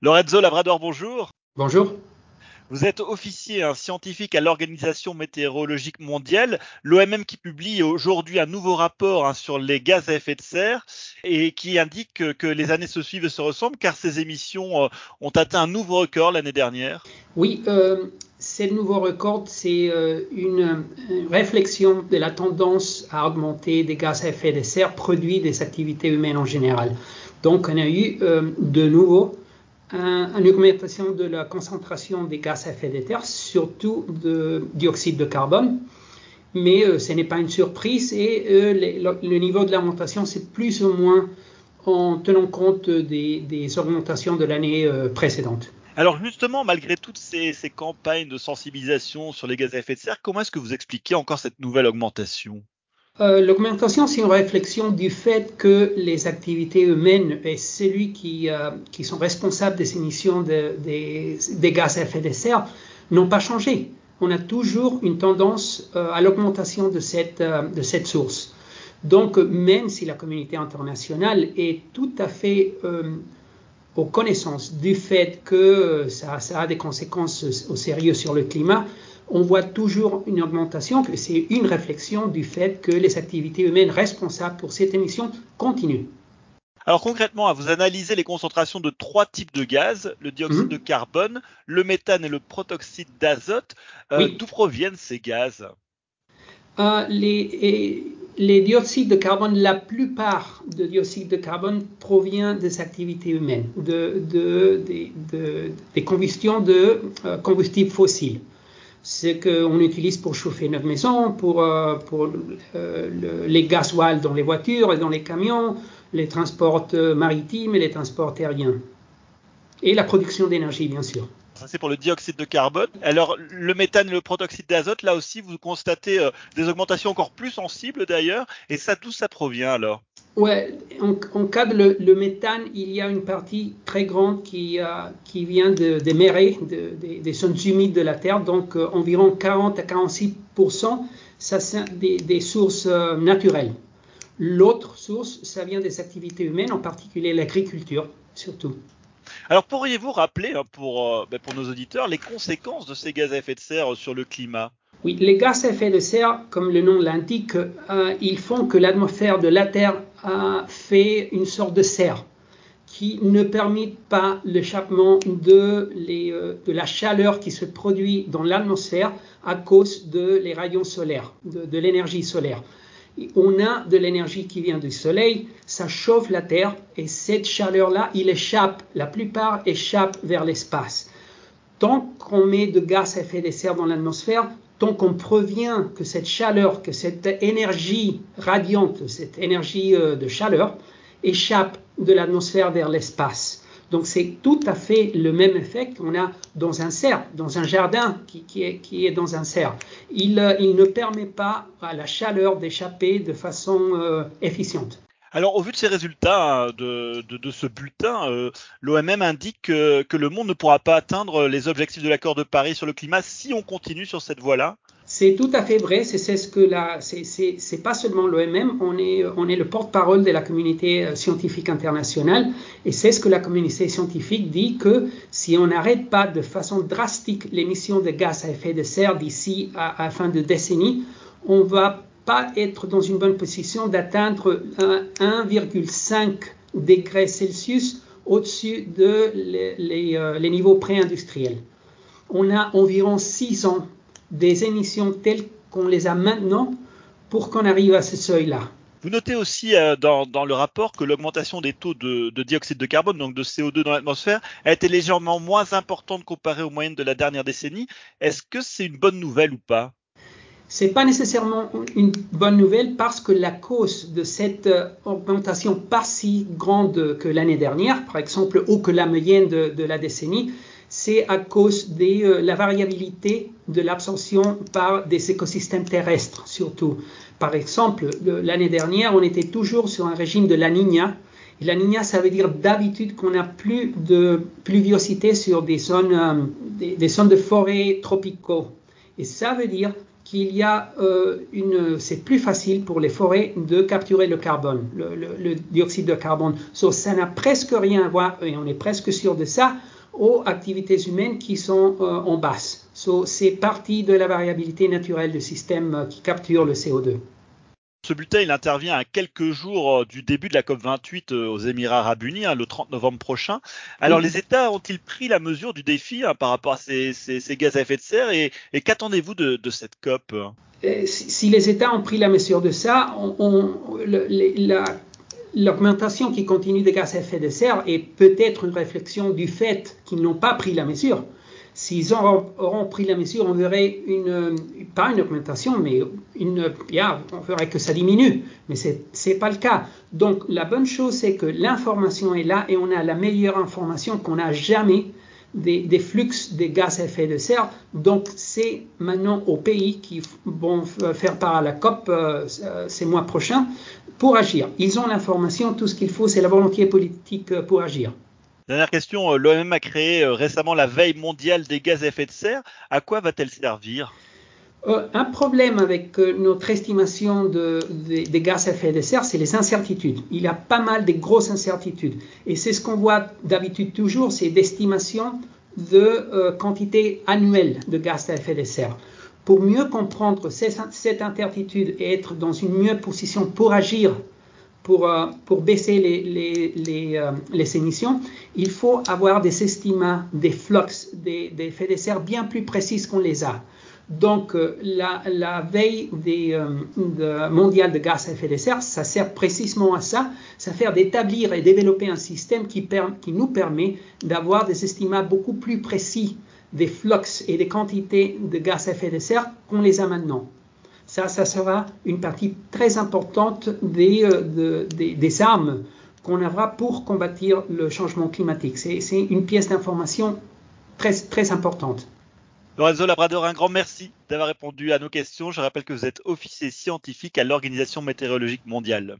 Lorenzo Labrador, bonjour. Bonjour. Vous êtes officier un scientifique à l'Organisation météorologique mondiale, l'OMM qui publie aujourd'hui un nouveau rapport hein, sur les gaz à effet de serre et qui indique que, que, les années se suivent et se ressemblent car ces émissions euh, ont atteint un nouveau record l'année dernière. Oui, euh, ce nouveau record, c'est euh, une, une, réflexion de la tendance à augmenter des gaz à effet de serre produits des activités humaines en général. Donc on a eu euh, de nouveau une augmentation de la concentration des gaz à effet de serre, surtout de dioxyde de carbone. Mais euh, ce n'est pas une surprise et euh, le, niveau de l'augmentation, c'est plus ou moins en tenant compte des, augmentations de l'année euh, précédente. Alors justement, malgré toutes ces, campagnes de sensibilisation sur les gaz à effet de serre, comment est-ce que vous expliquez encore cette nouvelle augmentation? Euh, L'augmentation, c'est une réflexion du fait que les activités humaines et celui qui, euh, sont responsables des émissions de, des, gaz à effet de serre n'ont pas changé. On a toujours une tendance euh, à l'augmentation de cette, source. Donc, même si la communauté internationale est tout à fait aux connaissances du fait que ça, a des conséquences au sérieux sur le climat, on voit toujours une augmentation, que c'est une réflexion du fait que les activités humaines responsables pour cette émission continuent. Alors concrètement, vous analysez les concentrations de trois types de gaz, le dioxyde mmh. de carbone, le méthane et le protoxyde d'azote. Euh, oui. D'où proviennent ces gaz? Euh, les, les, dioxydes de carbone, la plupart de dioxyde de carbone provient des activités humaines, de, de, de, des combustions de euh, combustibles fossiles ce qu'on utilise pour chauffer notre maison, pour, euh, pour euh, le, les gasoils dans les voitures et dans les camions, les transports maritimes et les transports aériens. Et la production d'énergie, bien sûr. Ça, c'est pour le dioxyde de carbone. Alors, le méthane et le protoxyde d'azote, là aussi, vous constatez euh, des augmentations encore plus sensibles d'ailleurs. Et ça, d'où ça provient alors? Ouais, en, en cas de le, le, méthane, il y a une partie très grande qui, euh, qui vient de, des de, de, des zones humides de la Terre, donc euh, environ 40 à 46 ça des, des, sources euh, naturelles. L'autre source, ça vient des activités humaines, en particulier l'agriculture, surtout. Alors pourriez-vous rappeler hein, pour, euh, pour nos auditeurs les conséquences de ces gaz à effet de serre sur le climat? Oui, les gaz à effet de serre, comme le nom l'indique, euh, ils font que l'atmosphère de la Terre a fait une sorte de serre qui ne permet pas l'échappement de, euh, de, la chaleur qui se produit dans l'atmosphère à cause de les rayons solaires, de, de l'énergie solaire. On a de l'énergie qui vient du soleil, ça chauffe la Terre et cette chaleur-là, il échappe, la plupart échappe vers l'espace. Tant qu'on met de gaz à effet de serre dans l'atmosphère, tant qu'on provient que cette chaleur, que cette énergie radiante, cette énergie euh, de chaleur échappe de l'atmosphère vers l'espace. Donc c'est tout à fait le même effet qu'on a dans un cerf, dans un jardin qui, est, dans un cerf. Il, euh, il, ne permet pas à la chaleur d'échapper de façon euh, efficiente. Alors, au vu de ces résultats hein, de, ce bulletin, euh, l'OMM indique que, le monde ne pourra pas atteindre les objectifs de l'accord de Paris sur le climat si on continue sur cette voie-là. C'est tout à fait vrai. C'est ce que la, c'est pas seulement l'OMM. On est, on est le porte-parole de la communauté euh, scientifique internationale et c'est ce que la communauté scientifique dit que si on n'arrête pas de façon drastique l'émission de gaz à effet de serre d'ici à, à la fin de décennie, on va pas être dans une bonne position d'atteindre 1,5 degrés Celsius au-dessus de les, les, euh, niveaux pré-industriels. On a environ 6 ans des émissions telles qu'on les a maintenant pour qu'on arrive à ce seuil-là. Vous notez aussi euh, dans, dans, le rapport que l'augmentation des taux de, de, dioxyde de carbone, donc de CO2 dans l'atmosphère, a été légèrement moins importante comparée aux moyennes de la dernière décennie. Est-ce que c'est une bonne nouvelle ou pas? C'est pas nécessairement une bonne nouvelle parce que la cause de cette euh, augmentation pas si grande que l'année dernière, par exemple, ou que la moyenne de, la décennie, c'est à cause de euh, la variabilité de l'absorption par des écosystèmes terrestres, surtout. Par exemple, l'année dernière, on était toujours sur un régime de la Niña. Et la Niña, ça veut dire d'habitude qu'on n'a plus de pluviosité sur des zones, euh, des, des zones de forêts tropicaux. Et ça veut dire qu'il y a euh, une, c'est plus facile pour les forêts de capturer le carbone, le, dioxyde de carbone. So, ça n'a presque rien à voir, et on est presque sûr de ça, aux activités humaines qui sont euh, en basse. So, c'est partie de la variabilité naturelle du système euh, qui capture le CO2. Ce bulletin, il intervient à quelques jours euh, du début de la COP28 euh, aux Émirats Arabes Unis, hein, le 30 novembre prochain. Alors, les États ont-ils pris la mesure du défi hein, par rapport à ces, gaz à effet de serre et, qu'attendez-vous de, cette COP si, les États ont pris la mesure de ça, l'augmentation qui continue des gaz à effet de serre est peut-être une réflexion du fait qu'ils n'ont pas pris la mesure. S'ils auront, pris la mesure, on verrait une, pas une augmentation, mais on verrait que ça diminue. Mais ce n'est pas le cas. Donc la bonne chose, c'est que l'information est là et on a la meilleure information qu'on n'a jamais des, flux des gaz à effet de serre. Donc c'est maintenant aux pays qui vont faire part à la COP euh, ces mois prochains pour agir. Ils ont l'information, tout ce qu'il faut, c'est la volonté politique pour agir. Dernière question, euh, l'OMM a créé euh, récemment la veille mondiale des gaz à effet de serre. À quoi va-t-elle servir? Euh, Un problème avec notre estimation des gaz à effet de serre, c'est les incertitudes. Il y a pas mal de grosses incertitudes. Et c'est ce qu'on voit d'habitude toujours, c'est d'estimation de quantité annuelle de gaz à effet de serre. Pour mieux comprendre cette incertitude et être dans une meilleure position pour agir pour, euh, pour baisser les, les, les, euh, les, émissions, il faut avoir des estimats des flux, des, des effets de serre bien plus précis qu'on les a. Donc, euh, la, la, veille des, de, mondiale de gaz à effet de serre, ça sert précisément à ça, ça fait d'établir et développer un système qui, qui nous permet d'avoir des estimats beaucoup plus précis des flux et des quantités de gaz à effet de serre qu'on les a maintenant. Ça, ça sera une partie très importante des, euh, des, armes qu'on aura pour combattre le changement climatique. C'est une pièce d'information très, très importante. Lorenzo Labrador, un grand merci d'avoir répondu à nos questions. Je rappelle que vous êtes officier scientifique à l'Organisation météorologique mondiale.